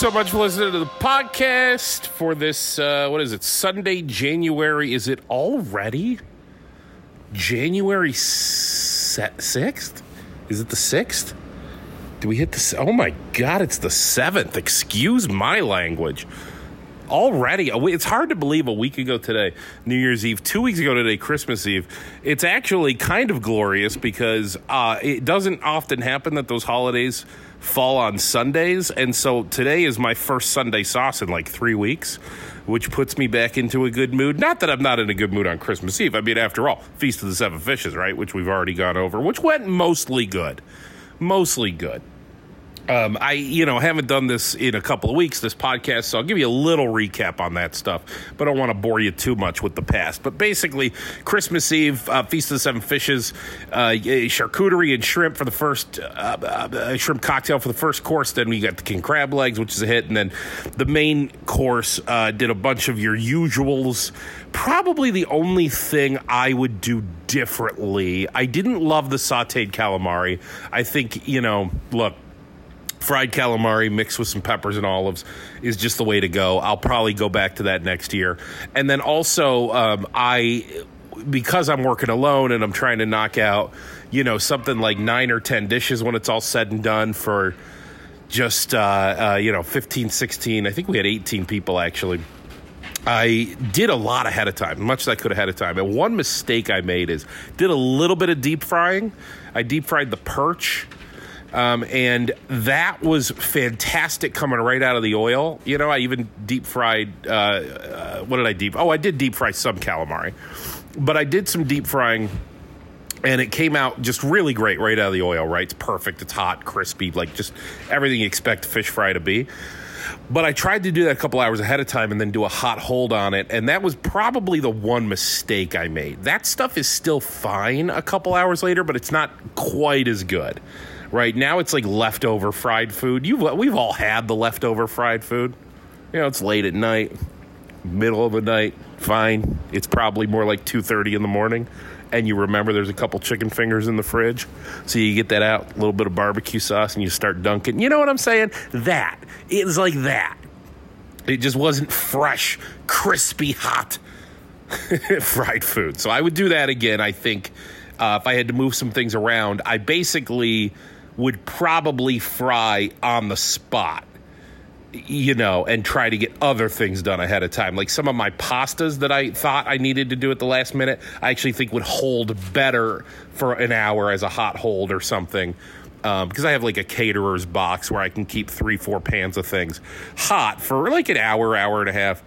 so much for listening to the podcast for this. Uh, what is it? Sunday, January. Is it already January sixth? Is it the sixth? Do we hit the? Oh my God! It's the seventh. Excuse my language. Already, it's hard to believe a week ago today, New Year's Eve, two weeks ago today, Christmas Eve. It's actually kind of glorious because uh, it doesn't often happen that those holidays fall on Sundays. And so today is my first Sunday sauce in like three weeks, which puts me back into a good mood. Not that I'm not in a good mood on Christmas Eve. I mean, after all, Feast of the Seven Fishes, right? Which we've already gone over, which went mostly good. Mostly good. Um, I, you know, haven't done this in a couple of weeks, this podcast, so I'll give you a little recap on that stuff, but I don't want to bore you too much with the past. But basically, Christmas Eve, uh, Feast of the Seven Fishes, uh, charcuterie and shrimp for the first, uh, uh, shrimp cocktail for the first course. Then we got the king crab legs, which is a hit. And then the main course uh, did a bunch of your usuals. Probably the only thing I would do differently. I didn't love the sauteed calamari. I think, you know, look, fried calamari mixed with some peppers and olives is just the way to go. I'll probably go back to that next year. And then also, um, I because I'm working alone and I'm trying to knock out, you know, something like nine or 10 dishes when it's all said and done for just, uh, uh, you know, 15, 16. I think we had 18 people actually. I did a lot ahead of time, much as I could ahead of time. And one mistake I made is did a little bit of deep frying. I deep fried the perch um, and that was fantastic coming right out of the oil. You know, I even deep fried. Uh, uh, what did I deep? Oh, I did deep fry some calamari, but I did some deep frying, and it came out just really great right out of the oil. Right, it's perfect. It's hot, crispy, like just everything you expect fish fry to be. But I tried to do that a couple hours ahead of time and then do a hot hold on it. And that was probably the one mistake I made. That stuff is still fine a couple hours later, but it's not quite as good right now it's like leftover fried food. You we've all had the leftover fried food. You know, it's late at night, middle of the night. Fine, it's probably more like two thirty in the morning, and you remember there's a couple chicken fingers in the fridge, so you get that out, a little bit of barbecue sauce, and you start dunking. You know what I'm saying? That it's like that. It just wasn't fresh, crispy, hot fried food. So I would do that again. I think uh, if I had to move some things around, I basically would probably fry on the spot you know, and try to get other things done ahead of time. Like some of my pastas that I thought I needed to do at the last minute, I actually think would hold better for an hour as a hot hold or something. Um, because I have like a caterer's box where I can keep three, four pans of things hot for like an hour, hour and a half.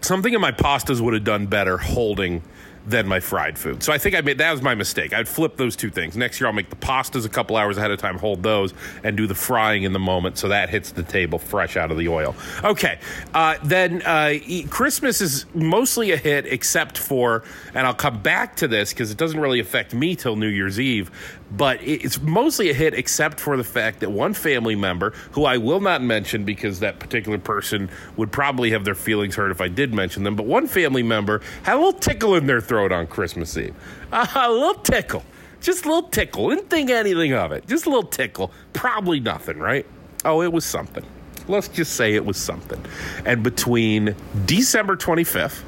Something in my pastas would have done better holding than my fried food. So I think I made that was my mistake. I'd flip those two things. Next year I'll make the pastas a couple hours ahead of time, hold those, and do the frying in the moment so that hits the table fresh out of the oil. Okay, uh, then uh, Christmas is mostly a hit, except for, and I'll come back to this because it doesn't really affect me till New Year's Eve but it's mostly a hit except for the fact that one family member who I will not mention because that particular person would probably have their feelings hurt if I did mention them but one family member had a little tickle in their throat on Christmas Eve. A little tickle. Just a little tickle. Didn't think anything of it. Just a little tickle. Probably nothing right? Oh it was something. Let's just say it was something. And between December 25th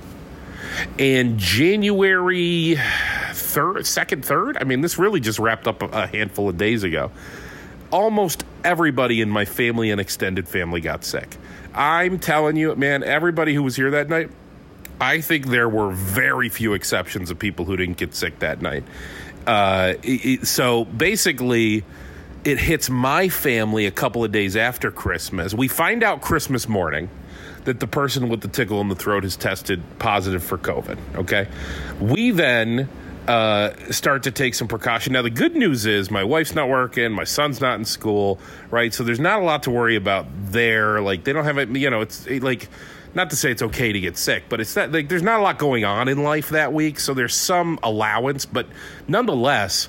and January third, second, third. I mean, this really just wrapped up a handful of days ago. Almost everybody in my family and extended family got sick. I'm telling you, man, everybody who was here that night, I think there were very few exceptions of people who didn't get sick that night. Uh, it, so basically, it hits my family a couple of days after Christmas. We find out Christmas morning that the person with the tickle in the throat has tested positive for COVID. Okay. We then uh, start to take some precaution. Now, the good news is my wife's not working, my son's not in school, right? So there's not a lot to worry about there. Like, they don't have it, you know, it's like, not to say it's okay to get sick, but it's that like there's not a lot going on in life that week, so there's some allowance, but nonetheless,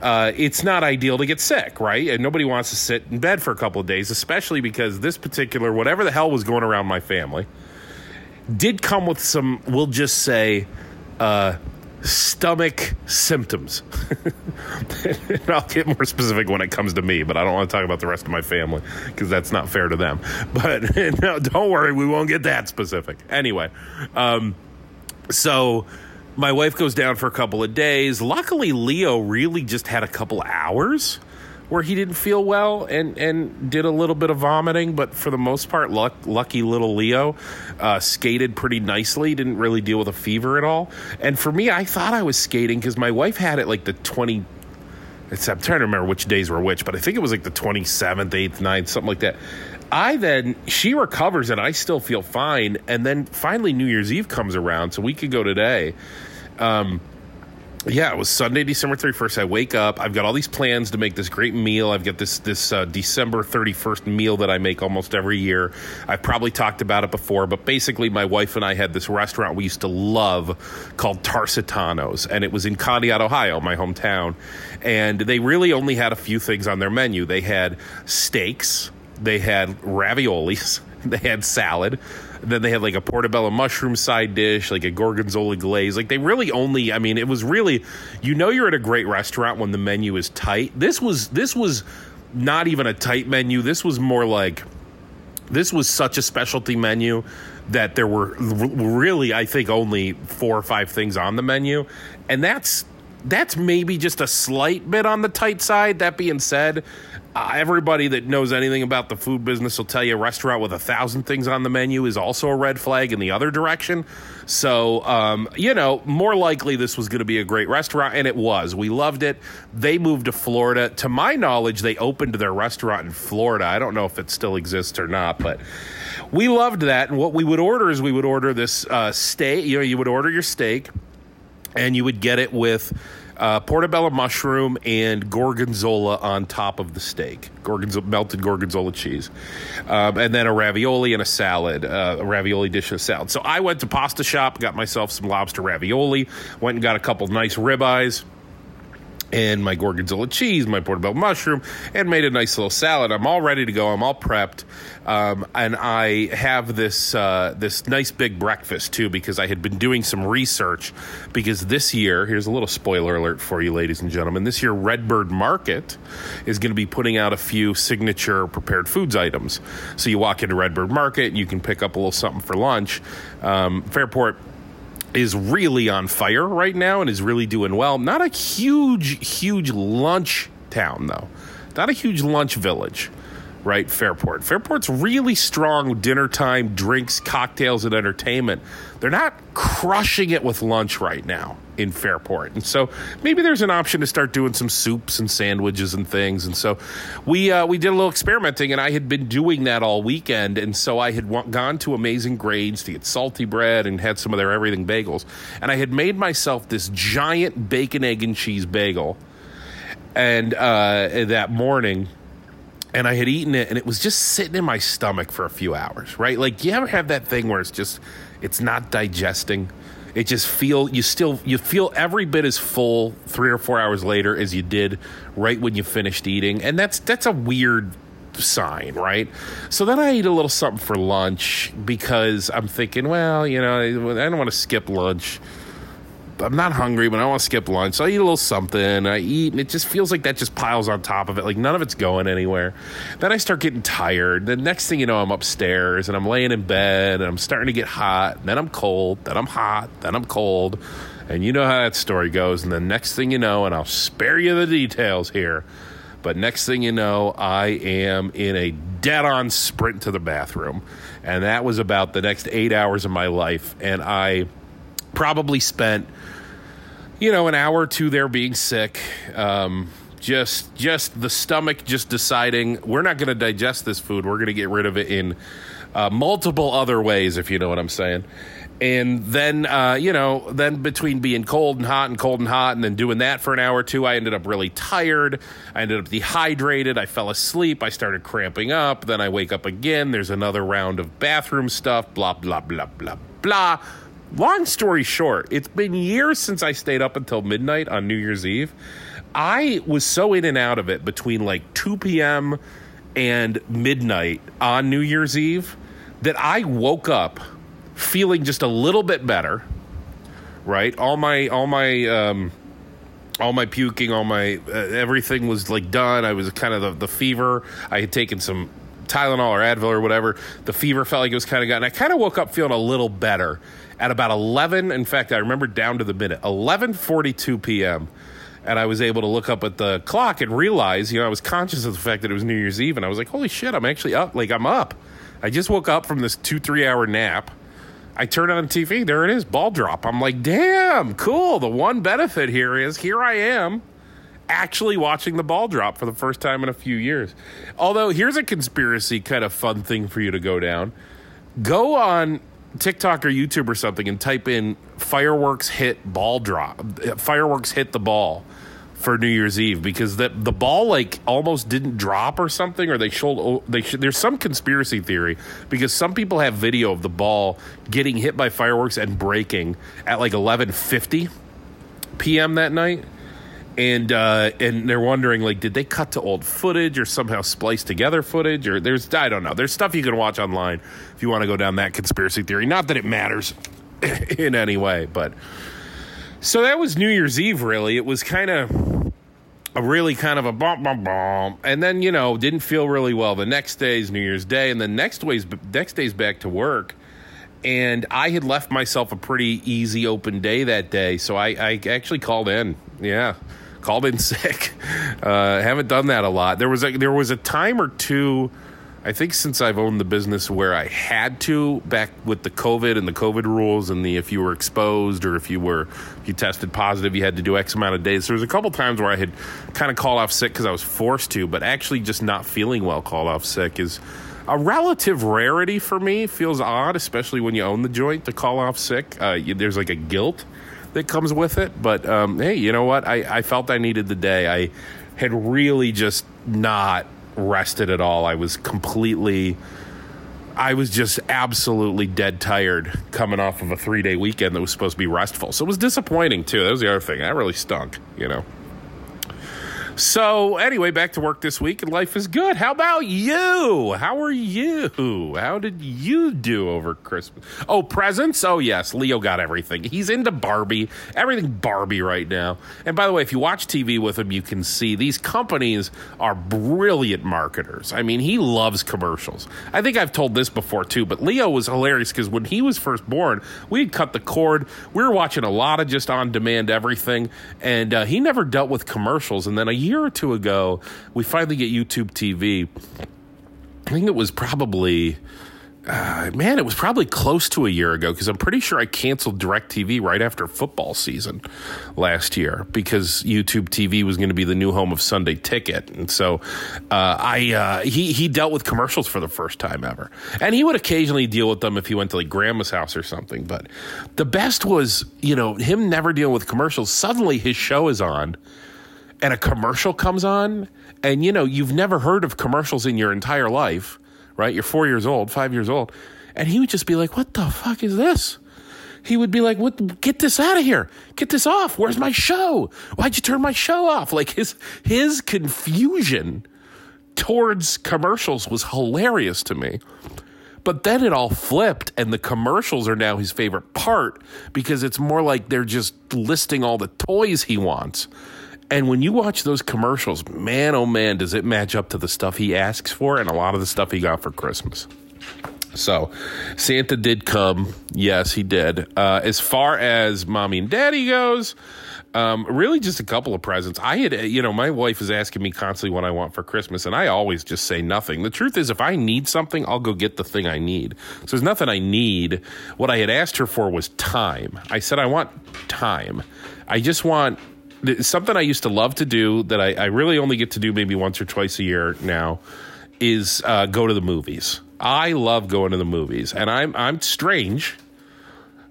uh, it's not ideal to get sick, right? And nobody wants to sit in bed for a couple of days, especially because this particular whatever the hell was going around my family did come with some, we'll just say, uh, stomach symptoms. and I'll get more specific when it comes to me, but I don't want to talk about the rest of my family because that's not fair to them. But no, don't worry, we won't get that specific. Anyway, um, so my wife goes down for a couple of days. Luckily, Leo really just had a couple hours where he didn't feel well and, and did a little bit of vomiting, but for the most part, luck, lucky little Leo uh, skated pretty nicely, didn't really deal with a fever at all. And for me, I thought I was skating because my wife had it like the 20. I'm trying to remember which days were which, but I think it was like the 27th, 8th, 9th, something like that. I then, she recovers and I still feel fine. And then finally, New Year's Eve comes around, so we could go today. Um, yeah, it was Sunday, December 31st. I wake up. I've got all these plans to make this great meal. I've got this this uh, December 31st meal that I make almost every year. I've probably talked about it before, but basically, my wife and I had this restaurant we used to love called Tarsitano's, and it was in Conneaut, Ohio, my hometown. And they really only had a few things on their menu. They had steaks, they had raviolis, they had salad then they had like a portobello mushroom side dish, like a gorgonzola glaze. Like they really only, I mean, it was really, you know, you're at a great restaurant when the menu is tight. This was this was not even a tight menu. This was more like this was such a specialty menu that there were really, I think, only four or five things on the menu, and that's that's maybe just a slight bit on the tight side. That being said, uh, everybody that knows anything about the food business will tell you a restaurant with a thousand things on the menu is also a red flag in the other direction. So, um, you know, more likely this was going to be a great restaurant, and it was. We loved it. They moved to Florida. To my knowledge, they opened their restaurant in Florida. I don't know if it still exists or not, but we loved that. And what we would order is we would order this uh, steak. You know, you would order your steak, and you would get it with uh, portobello mushroom and gorgonzola on top of the steak, gorgonzola, melted gorgonzola cheese, um, and then a ravioli and a salad, uh, a ravioli dish and a salad. So I went to Pasta Shop, got myself some lobster ravioli, went and got a couple nice ribeyes and my gorgonzola cheese, my portobello mushroom, and made a nice little salad. I'm all ready to go. I'm all prepped, um, and I have this uh, this nice big breakfast too because I had been doing some research. Because this year, here's a little spoiler alert for you, ladies and gentlemen. This year, Redbird Market is going to be putting out a few signature prepared foods items. So you walk into Redbird Market, you can pick up a little something for lunch. Um, Fairport is really on fire right now and is really doing well. Not a huge, huge lunch town, though. Not a huge lunch village, right? Fairport. Fairport's really strong dinner time, drinks, cocktails, and entertainment. They're not crushing it with lunch right now in Fairport. And so maybe there's an option to start doing some soups and sandwiches and things. And so we uh, we did a little experimenting, and I had been doing that all weekend. And so I had w- gone to Amazing Grains to get salty bread and had some of their everything bagels. And I had made myself this giant bacon, egg, and cheese bagel. And uh, that morning, and I had eaten it, and it was just sitting in my stomach for a few hours, right? Like, you ever have that thing where it's just, it's not digesting? It just feel you still you feel every bit as full three or four hours later as you did right when you finished eating. And that's that's a weird sign right? So then i eat a little something for lunch because i'm thinking well you know i don't want to skip lunch I'm not hungry, but I want to skip lunch. So I eat a little something. I eat, and it just feels like that just piles on top of it. Like none of it's going anywhere. Then I start getting tired. The next thing you know, I'm upstairs and I'm laying in bed and I'm starting to get hot. Then I'm cold. Then I'm hot. Then I'm cold. And you know how that story goes. And the next thing you know, and I'll spare you the details here, but next thing you know, I am in a dead on sprint to the bathroom. And that was about the next eight hours of my life. And I probably spent you know, an hour or two there being sick. Um, just, just the stomach just deciding we're not going to digest this food. We're going to get rid of it in uh, multiple other ways, if you know what I'm saying. And then, uh, you know, then between being cold and hot and cold and hot, and then doing that for an hour or two, I ended up really tired. I ended up dehydrated. I fell asleep. I started cramping up. Then I wake up again. There's another round of bathroom stuff. Blah blah blah blah blah long story short, it's been years since I stayed up until midnight on New Year's Eve. I was so in and out of it between like 2 p.m. and midnight on New Year's Eve that I woke up feeling just a little bit better, right? All my all my um, all my puking, all my uh, everything was like done. I was kind of the, the fever. I had taken some Tylenol or Advil or whatever. The fever felt like it was kind of gone. I kind of woke up feeling a little better at about 11. In fact, I remember down to the minute 11:42 p.m. And I was able to look up at the clock and realize, you know, I was conscious of the fact that it was New Year's Eve, and I was like, "Holy shit! I'm actually up! Like I'm up! I just woke up from this two three hour nap." I turn on the TV, there it is, ball drop. I'm like, damn, cool. The one benefit here is here I am actually watching the ball drop for the first time in a few years. Although, here's a conspiracy kind of fun thing for you to go down. Go on TikTok or YouTube or something and type in fireworks hit ball drop, fireworks hit the ball for New Year's Eve because the the ball like almost didn't drop or something, or they showed oh, they sh- there's some conspiracy theory because some people have video of the ball getting hit by fireworks and breaking at like 11:50 p.m. that night. And uh, and they're wondering like, did they cut to old footage or somehow splice together footage? Or there's I don't know. There's stuff you can watch online if you want to go down that conspiracy theory. Not that it matters in any way, but so that was New Year's Eve, really. It was kind of a really kind of a bump, bump, bump. And then, you know, didn't feel really well. The next day's New Year's Day, and then next day's, next day's back to work. And I had left myself a pretty easy open day that day. So I, I actually called in. Yeah. Called in sick. Uh, haven't done that a lot. There was a there was a time or two I think since I've owned the business where I had to back with the COVID and the COVID rules and the if you were exposed or if you were if you tested positive you had to do X amount of days. There was a couple times where I had kind of called off sick because I was forced to, but actually just not feeling well called off sick is a relative rarity for me. Feels odd, especially when you own the joint to call off sick. Uh, there's like a guilt that comes with it, but um, hey, you know what? I, I felt I needed the day. I had really just not rested at all. I was completely I was just absolutely dead tired coming off of a three day weekend that was supposed to be restful. So it was disappointing too. That was the other thing. That really stunk, you know. So, anyway, back to work this week, and life is good. How about you? How are you? How did you do over Christmas? Oh, presents? Oh, yes, Leo got everything. He's into Barbie, everything Barbie right now. And by the way, if you watch TV with him, you can see these companies are brilliant marketers. I mean, he loves commercials. I think I've told this before too, but Leo was hilarious because when he was first born, we had cut the cord. We were watching a lot of just on demand everything, and uh, he never dealt with commercials. And then a year or two ago, we finally get YouTube TV. I think it was probably, uh, man, it was probably close to a year ago because I'm pretty sure I canceled DirecTV right after football season last year because YouTube TV was going to be the new home of Sunday Ticket, and so uh, I uh, he he dealt with commercials for the first time ever, and he would occasionally deal with them if he went to like grandma's house or something. But the best was you know him never dealing with commercials. Suddenly his show is on and a commercial comes on and you know you've never heard of commercials in your entire life right? You're four years old five years old and he would just be like what the fuck is this? He would be like what get this out of here. Get this off. Where's my show? Why'd you turn my show off? Like his his confusion towards commercials was hilarious to me. But then it all flipped, and the commercials are now his favorite part because it's more like they're just listing all the toys he wants. And when you watch those commercials, man, oh man, does it match up to the stuff he asks for and a lot of the stuff he got for Christmas. So, Santa did come. Yes, he did. Uh, as far as mommy and daddy goes, um, really just a couple of presents. I had, you know, my wife is asking me constantly what I want for Christmas, and I always just say nothing. The truth is, if I need something, I'll go get the thing I need. So there's nothing I need. What I had asked her for was time. I said, I want time. I just want something I used to love to do that I, I, really only get to do maybe once or twice a year now is uh, go to the movies. I love going to the movies, and I'm I'm strange.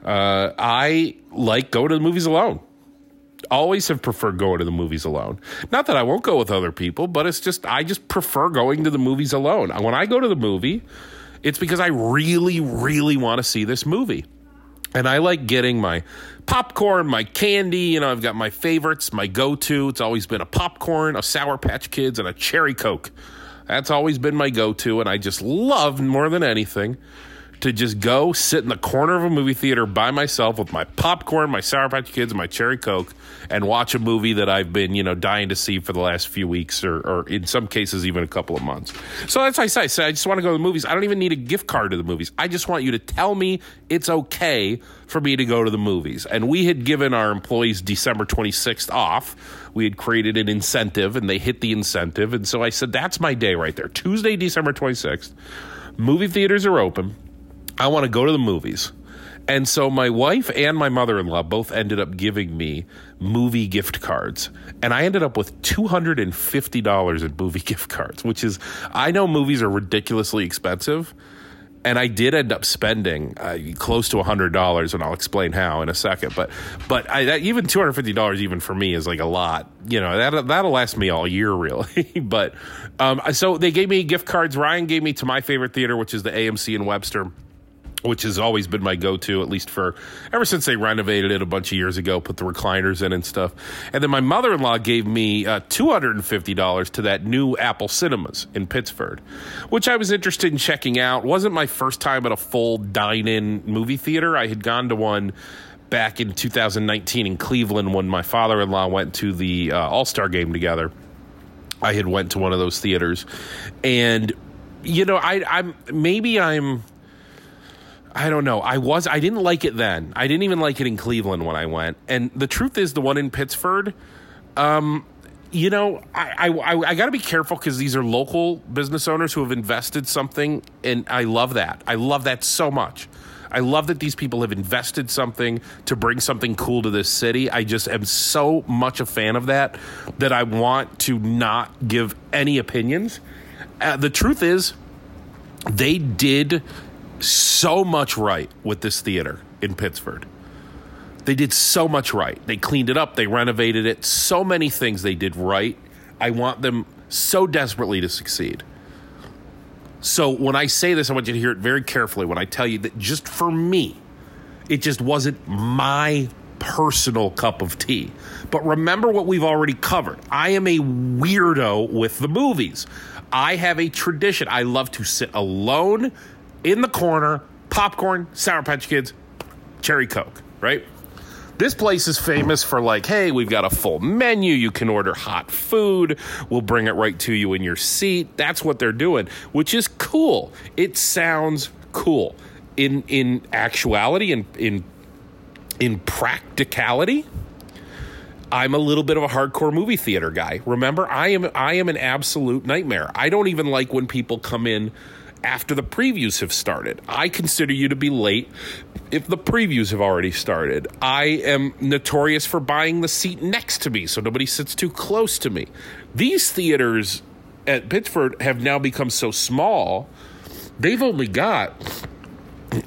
Uh, I like going to the movies alone. Always have preferred going to the movies alone. Not that I won't go with other people, but it's just I just prefer going to the movies alone. When I go to the movie, it's because I really, really want to see this movie. And I like getting my popcorn, my candy. You know, I've got my favorites, my go to. It's always been a popcorn, a Sour Patch Kids, and a Cherry Coke. That's always been my go to. And I just love more than anything to just go sit in the corner of a movie theater by myself with my popcorn, my Sour Patch Kids, my cherry coke, and watch a movie that I've been you know dying to see for the last few weeks, or, or in some cases even a couple of months. So that's what I say. I say I just want to go to the movies. I don't even need a gift card to the movies. I just want you to tell me it's okay for me to go to the movies. And we had given our employees December 26th off. We had created an incentive, and they hit the incentive. And so I said, that's my day right there. Tuesday, December 26th. Movie theaters are open. I want to go to the movies. And so my wife and my mother in law both ended up giving me movie gift cards. And I ended up with $250 in movie gift cards, which is, I know movies are ridiculously expensive. And I did end up spending uh, close to hundred dollars, and I'll explain how in a second. But, but I, that, even two hundred fifty dollars, even for me, is like a lot. You know that that'll last me all year, really. but um, so they gave me gift cards. Ryan gave me to my favorite theater, which is the AMC in Webster which has always been my go-to at least for ever since they renovated it a bunch of years ago put the recliners in and stuff. And then my mother-in-law gave me uh, $250 to that new apple cinemas in pittsford which i was interested in checking out. Wasn't my first time at a full dine-in movie theater. I had gone to one back in 2019 in cleveland when my father-in-law went to the uh, all-star game together. I had went to one of those theaters. And you know I, i'm maybe i'm I don't know. I was I didn't like it then. I didn't even like it in Cleveland when I went. And the truth is, the one in Pittsford, um, you know, I I, I got to be careful because these are local business owners who have invested something, and I love that. I love that so much. I love that these people have invested something to bring something cool to this city. I just am so much a fan of that that I want to not give any opinions. Uh, the truth is, they did so much right with this theater in Pittsford. They did so much right. They cleaned it up, they renovated it, so many things they did right. I want them so desperately to succeed. So when I say this, I want you to hear it very carefully when I tell you that just for me, it just wasn't my personal cup of tea. But remember what we've already covered. I am a weirdo with the movies. I have a tradition. I love to sit alone in the corner, popcorn, Sour Patch Kids, cherry Coke, right? This place is famous for like, hey, we've got a full menu. You can order hot food. We'll bring it right to you in your seat. That's what they're doing, which is cool. It sounds cool. In in actuality and in, in in practicality, I'm a little bit of a hardcore movie theater guy. Remember, I am I am an absolute nightmare. I don't even like when people come in after the previews have started. I consider you to be late if the previews have already started. I am notorious for buying the seat next to me so nobody sits too close to me. These theaters at Pittsford have now become so small, they've only got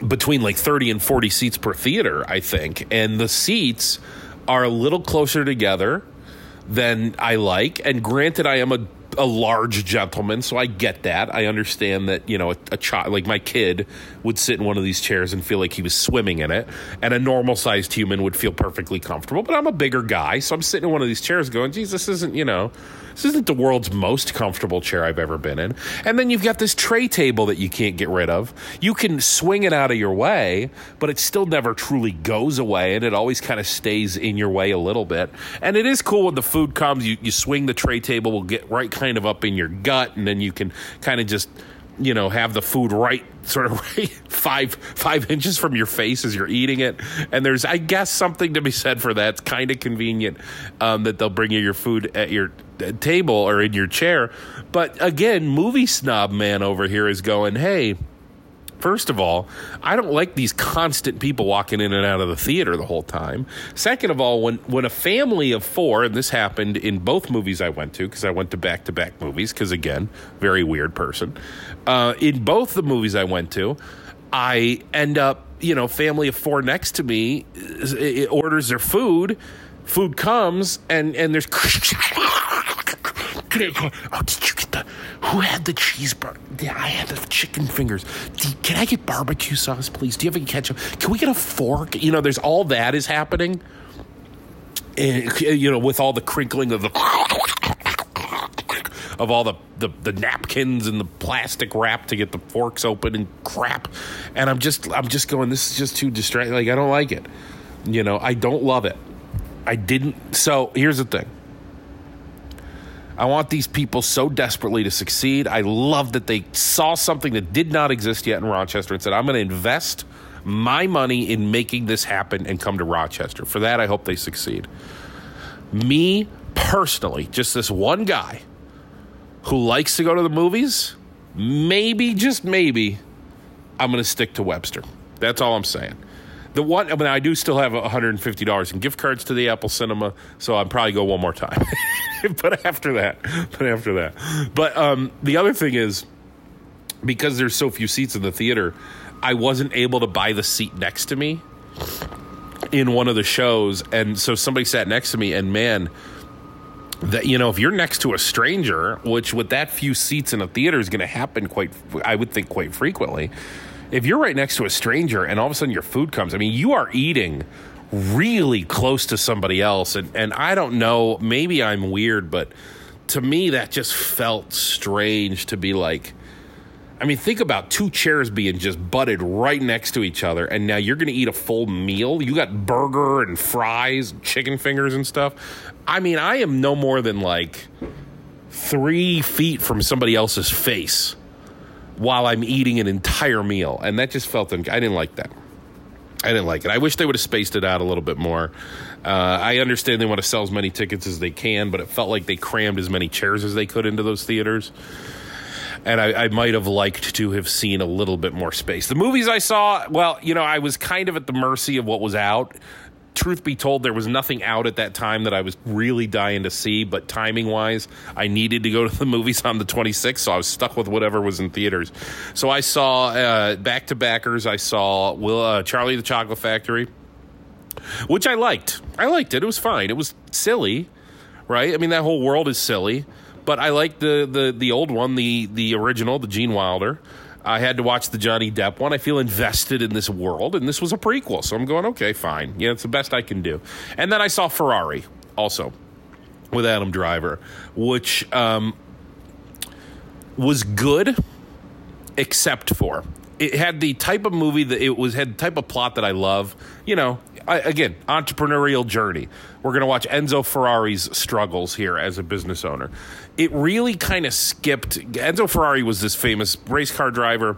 between like 30 and 40 seats per theater, I think. And the seats are a little closer together than I like. And granted, I am a a large gentleman, so I get that. I understand that you know a, a child like my kid would sit in one of these chairs and feel like he was swimming in it, and a normal sized human would feel perfectly comfortable. But I'm a bigger guy, so I'm sitting in one of these chairs going, "Geez, this isn't you know." This isn't the world's most comfortable chair I've ever been in. And then you've got this tray table that you can't get rid of. You can swing it out of your way, but it still never truly goes away, and it always kind of stays in your way a little bit. And it is cool when the food comes, you, you swing the tray table, will get right kind of up in your gut, and then you can kind of just you know have the food right sort of right five five inches from your face as you're eating it and there's i guess something to be said for that it's kind of convenient um, that they'll bring you your food at your table or in your chair but again movie snob man over here is going hey First of all, I don't like these constant people walking in and out of the theater the whole time. Second of all, when when a family of four, and this happened in both movies I went to because I went to back to back movies because again, very weird person. Uh, in both the movies I went to, I end up, you know, family of four next to me it orders their food. Food comes and and there's oh, did you get the? Who had the cheeseburger? Yeah, I had the chicken fingers. can I get barbecue sauce, please? Do you have any ketchup? Can we get a fork? You know, there's all that is happening. And, you know, with all the crinkling of the of all the, the the napkins and the plastic wrap to get the forks open and crap. And I'm just I'm just going. This is just too distracting. Like I don't like it. You know, I don't love it. I didn't. So here's the thing. I want these people so desperately to succeed. I love that they saw something that did not exist yet in Rochester and said, I'm going to invest my money in making this happen and come to Rochester. For that, I hope they succeed. Me personally, just this one guy who likes to go to the movies, maybe, just maybe, I'm going to stick to Webster. That's all I'm saying. The one, I mean, I do still have $150 in gift cards to the Apple Cinema, so I'll probably go one more time. but after that, but after that, but um, the other thing is because there's so few seats in the theater, I wasn't able to buy the seat next to me in one of the shows, and so somebody sat next to me, and man, that you know, if you're next to a stranger, which with that few seats in a theater is going to happen quite, I would think quite frequently if you're right next to a stranger and all of a sudden your food comes, I mean, you are eating really close to somebody else. And, and I don't know, maybe I'm weird, but to me, that just felt strange to be like, I mean, think about two chairs being just butted right next to each other, and now you're going to eat a full meal. You got burger and fries, chicken fingers and stuff. I mean, I am no more than like three feet from somebody else's face while I'm eating an entire meal. And that just felt, I didn't like that. I didn't like it. I wish they would have spaced it out a little bit more. Uh, I understand they want to sell as many tickets as they can, but it felt like they crammed as many chairs as they could into those theaters. And I, I might have liked to have seen a little bit more space. The movies I saw, well, you know, I was kind of at the mercy of what was out truth be told, there was nothing out at that time that I was really dying to see, but timing wise, I needed to go to the movies on the 26th, so I was stuck with whatever was in theaters. So I saw back to backers, I saw Will, uh, Charlie the Chocolate Factory, which I liked. I liked it. It was fine. It was silly, right? I mean, that whole world is silly, but I liked the, the, the old one, the, the original, the Gene Wilder. I had to watch the Johnny Depp one. I feel invested in this world, and this was a prequel, so I'm going, okay, fine. Yeah, it's the best I can do. And then I saw Ferrari also with Adam Driver, which um, was good, except for it had the type of movie that it was had the type of plot that I love. You know, I, again, entrepreneurial journey. We're going to watch Enzo Ferrari's struggles here as a business owner. It really kind of skipped. Enzo Ferrari was this famous race car driver.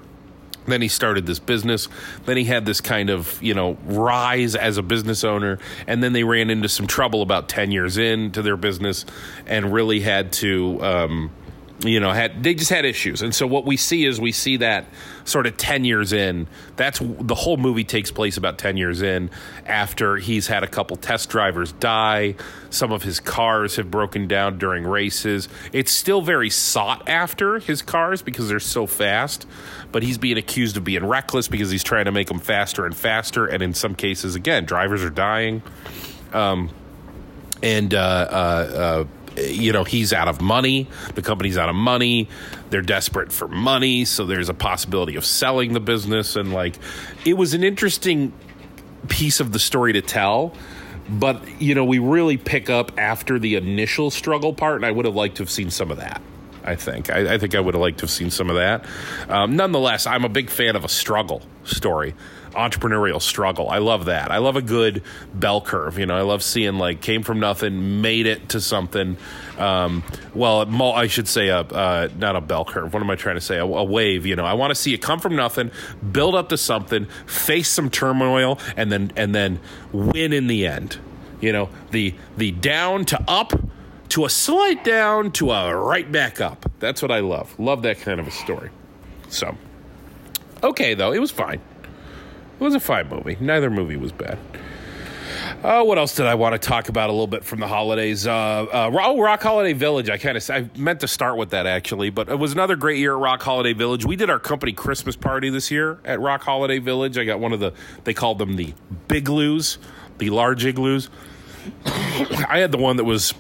Then he started this business. Then he had this kind of, you know, rise as a business owner. And then they ran into some trouble about 10 years into their business and really had to, um, you know, had they just had issues. And so what we see is we see that sort of 10 years in. That's the whole movie takes place about 10 years in after he's had a couple test drivers die. Some of his cars have broken down during races. It's still very sought after his cars because they're so fast, but he's being accused of being reckless because he's trying to make them faster and faster. And in some cases, again, drivers are dying. Um, and uh, uh, uh, you know he's out of money. The company's out of money. They're desperate for money. So there's a possibility of selling the business. And like it was an interesting piece of the story to tell. But you know we really pick up after the initial struggle part. And i would have liked to have seen some of that I think. I, I, think I would have liked to have seen some of that. Um, nonetheless, I'm a big fan of a struggle story entrepreneurial struggle. I love that. I love a good bell curve. You know, I love seeing like came from nothing, made it to something. Um, well, I should say a uh, not a bell curve. What am I trying to say? A, a wave. You know, I want to see it come from nothing, build up to something, face some turmoil, and then and then win in the end. You know, the the down to up to a slight down to a right back up. That's what I love. Love that kind of a story. So, okay, though, it was fine. It was a fine movie. Neither movie was bad. Uh, what else did I want to talk about a little bit from the holidays? Uh, uh, oh, ROC Holiday Village. I kind of I meant to start with that actually, but it was another great year at ROC Holiday Village. We did our company Christmas party this year at ROC Holiday Village. I got one of the they called them the Bigloos, the large igloos. I had the one that was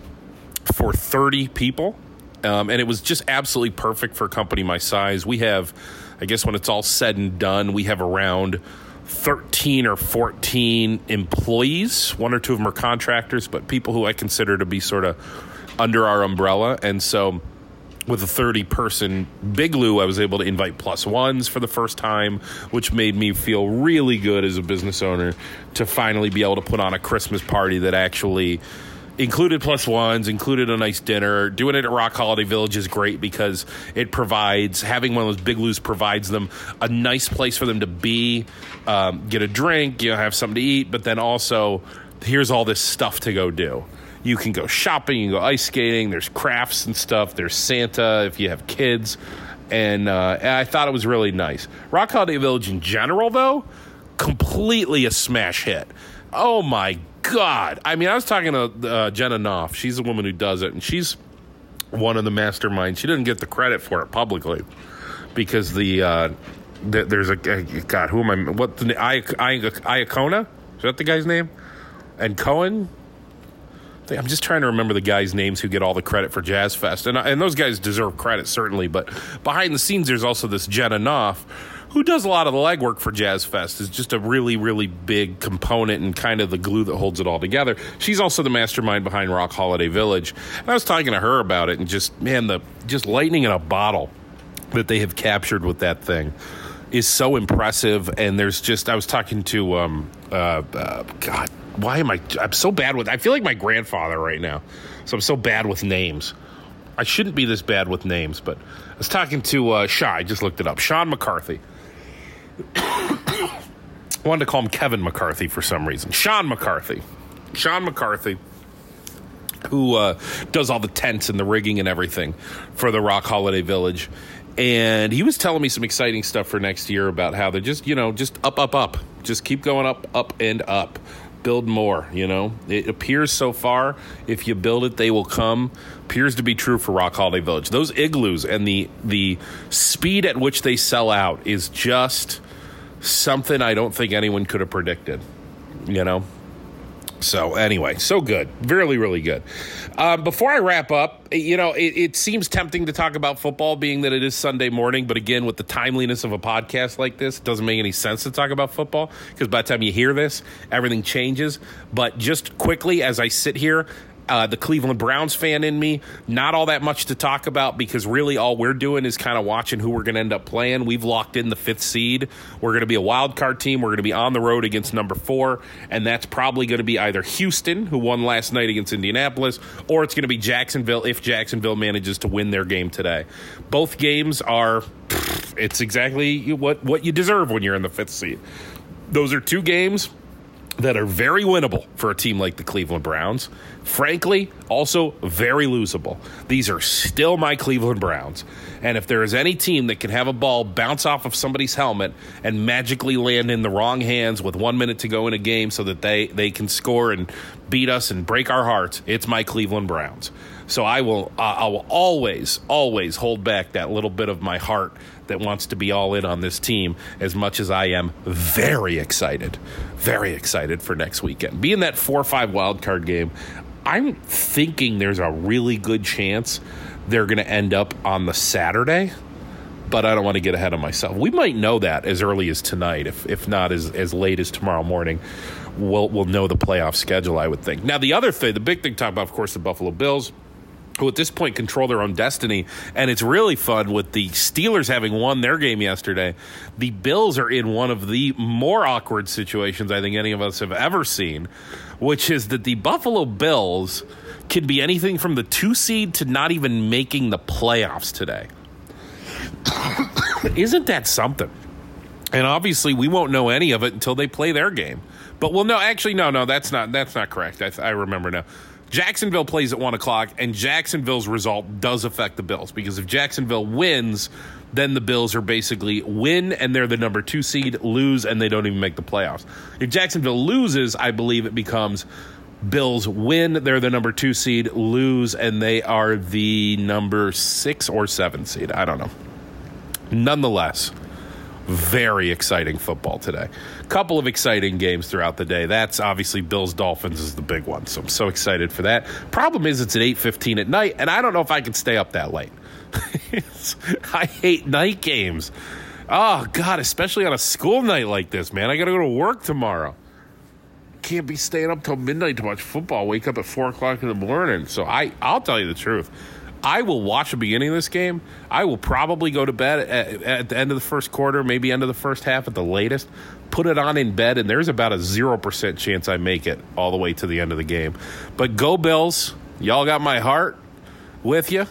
for thirty people, um, and it was just absolutely perfect for a company my size. We have, I guess, when it's all said and done, we have around 13 or 14 employees. One or two of them are contractors, but people who I consider to be sort of under our umbrella. And so with a 30 person Bigloo, I was able to invite plus ones for the first time, which made me feel really good as a business owner to finally be able to put on a Christmas party that actually included plus ones, included a nice dinner. Doing it at ROC Holiday Village is great because it provides having one of those Bigloos provides them a nice place for them to be, um, get a drink, you know, have something to eat, but then also here's all this stuff to go do. You can go shopping, you can go ice skating. There's crafts and stuff. There's Santa if you have kids, and, uh, and I thought it was really nice. ROC Holiday Village in general, though, completely a smash hit. Oh my god! I mean, I was talking to uh, Jenna Knopf. She's the woman who does it, and she's one of the masterminds. She didn't get the credit for it publicly because the uh, th- there's a God. Who am I? What the I, I, Iacona? Is that the guy's name? And Cohen. I'm just trying to remember the guys' names who get all the credit for Jazz Fest, and and those guys deserve credit certainly. But behind the scenes, there's also this Jenna Knopf who does a lot of the legwork for Jazz Fest, is just a really, really big component and kind of the glue that holds it all together. She's also the mastermind behind ROC Holiday Village. And I was talking to her about it, and just man, the just lightning in a bottle that they have captured with that thing is so impressive. And there's just I was talking to um uh, uh God, why am I? I'm so bad with. I feel like my grandfather right now, so I'm so bad with names. I shouldn't be this bad with names, but I was talking to uh, Shaw. I just looked it up. Sean McCarthy. wanted to call him Kevin McCarthy for some reason. Sean McCarthy. Sean McCarthy, who uh, does all the tents and the rigging and everything for the ROC Holiday Village. And he was telling me some exciting stuff for next year about how they're just, you know, just up, up, up. Just keep going up, up, and up. Build more, you know. It appears so far, if you build it, they will come. Appears to be true for ROC Holiday Village. Those igloos and the the speed at which they sell out is just something I don't think anyone could have predicted. You know? So, anyway, so good. Really, really good. Um, before I wrap up, you know, it, it, seems tempting to talk about football being that it is Sunday morning, but again, with the timeliness of a podcast like this, it doesn't make any sense to talk about football because by the time you hear this, everything changes. But just quickly, as I sit here, uh, the Cleveland Browns fan in me. Not all that much to talk about because really all we're doing is kind of watching who we're going to end up playing. We've locked in the fifth seed. We're going to be a wild card team. We're going to be on the road against number four, and that's probably going to be either Houston, who won last night against Indianapolis, or it's going to be Jacksonville if Jacksonville manages to win their game today. Both games are. It's exactly what what you deserve when you're in the fifth seed. Those are two games that are very winnable for a team like the Cleveland Browns. Frankly, also very losable. These are still my Cleveland Browns. And if there is any team that can have a ball bounce off of somebody's helmet and magically land in the wrong hands with one minute to go in a game so that they, they can score and beat us and break our hearts, it's my Cleveland Browns. So I will uh, I will always always hold back that little bit of my heart that wants to be all in on this team as much as I am very excited, very excited for next weekend. Being that four or five wild card game, I'm thinking there's a really good chance they're going to end up on the Saturday. But I don't want to get ahead of myself. We might know that as early as tonight, if if not as as late as tomorrow morning. We'll we'll know the playoff schedule. I would think. Now the other thing, the big thing, to talk about, of course, the Buffalo Bills who at this point control their own destiny. And it's really fun with the Steelers having won their game yesterday. The Bills are in one of the more awkward situations I think any of us have ever seen, which is that the Buffalo Bills can be anything from the two seed to not even making the playoffs today. Isn't that something? And obviously, we won't know any of it until they play their game. But well, no, actually, no, no, that's not that's not correct. I, I remember now. Jacksonville plays at one o'clock, and Jacksonville's result does affect the Bills because if Jacksonville wins, then the Bills are basically win and they're the number two seed, lose and they don't even make the playoffs. If Jacksonville loses, I believe it becomes Bills win, they're the number two seed, lose, and they are the number six or seven seed. I don't know. Nonetheless, very exciting football today. A Couple of exciting games throughout the day. That's obviously Bills Dolphins is the big one. So I'm so excited for that. Problem is it's at 8:15 at night and I don't know if I can stay up that late. I hate night games. Oh god, especially on a school night like this, man. I got to go to work tomorrow. Can't be staying up till midnight to watch football. Wake up at four o'clock in the morning. So I, I'll tell you the truth. I will watch the beginning of this game. I will probably go to bed at, at, the end of the first quarter, maybe end of the first half at the latest. Put it on in bed, and there's about a 0% chance I make it all the way to the end of the game. But go Bills. Y'all got my heart with you.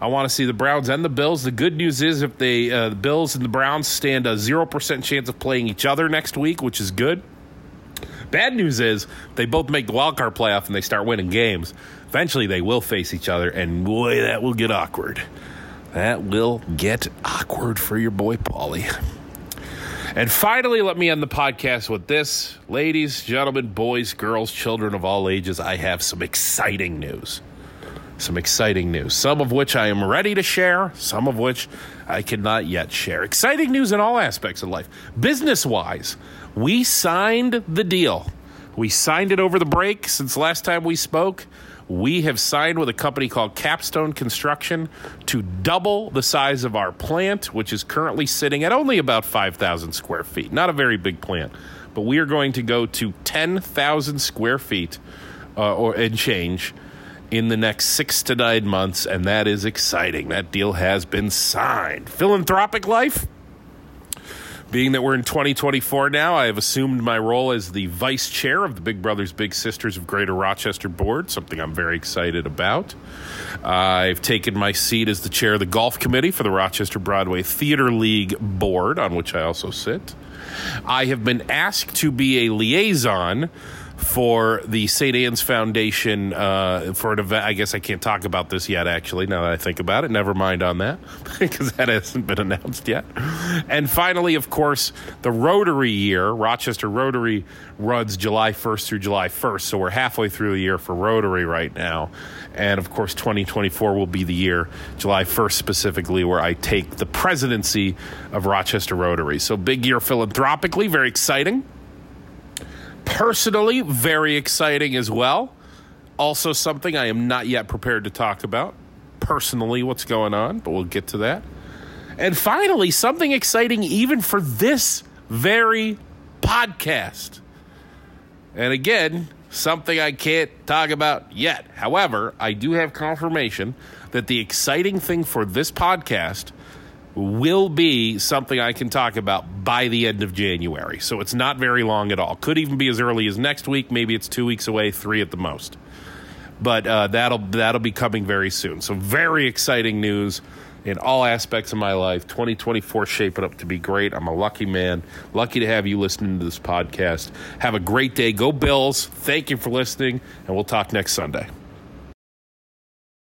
I want to see the Browns and the Bills. The good news is if they uh, the Bills and the Browns stand a 0% chance of playing each other next week, which is good. Bad news is they both make the wild card playoff and they start winning games. Eventually, they will face each other, and boy, that will get awkward. That will get awkward for your boy Pauly. And finally, let me end the podcast with this. Ladies, gentlemen, boys, girls, children of all ages, I have some exciting news. Some exciting news, some of which I am ready to share, some of which I cannot yet share. Exciting news in all aspects of life. Business wise, we signed the deal. We signed it over the break since last time we spoke we have signed with a company called Capstone Construction to double the size of our plant, which is currently sitting at only about 5,000 square feet. Not a very big plant, but we are going to go to 10,000 square feet uh, or and change in the next six to nine months, and that is exciting. That deal has been signed. Philanthropic life being that we're in 2024 now, I have assumed my role as the vice chair of the Big Brothers Big Sisters of Greater Rochester Board, something I'm very excited about. I've taken my seat as the chair of the golf committee for the Rochester Broadway Theater League Board, on which I also sit. I have been asked to be a liaison for the St. Ann's Foundation uh, for an event. I guess I can't talk about this yet, actually, now that I think about it. Never mind on that, because that hasn't been announced yet. And finally, of course, the Rotary year, Rochester Rotary, runs July 1st through July 1st. So we're halfway through the year for Rotary right now. And of course, 2024 will be the year, July 1st specifically, where I take the presidency of Rochester Rotary. So big year philanthropically, very exciting. Personally, very exciting as well. Also, something I am not yet prepared to talk about. Personally, what's going on, but we'll get to that. And finally, something exciting even for this very podcast. And again, something I can't talk about yet. However, I do have confirmation that the exciting thing for this podcast will be something I can talk about by the end of January. So it's not very long at all. Could even be as early as next week. Maybe it's two weeks away, three at the most. But uh, that'll that'll be coming very soon. So very exciting news in all aspects of my life. 2024 shaping up to be great. I'm a lucky man. Lucky to have you listening to this podcast. Have a great day. Go Bills. Thank you for listening, and we'll talk next Sunday.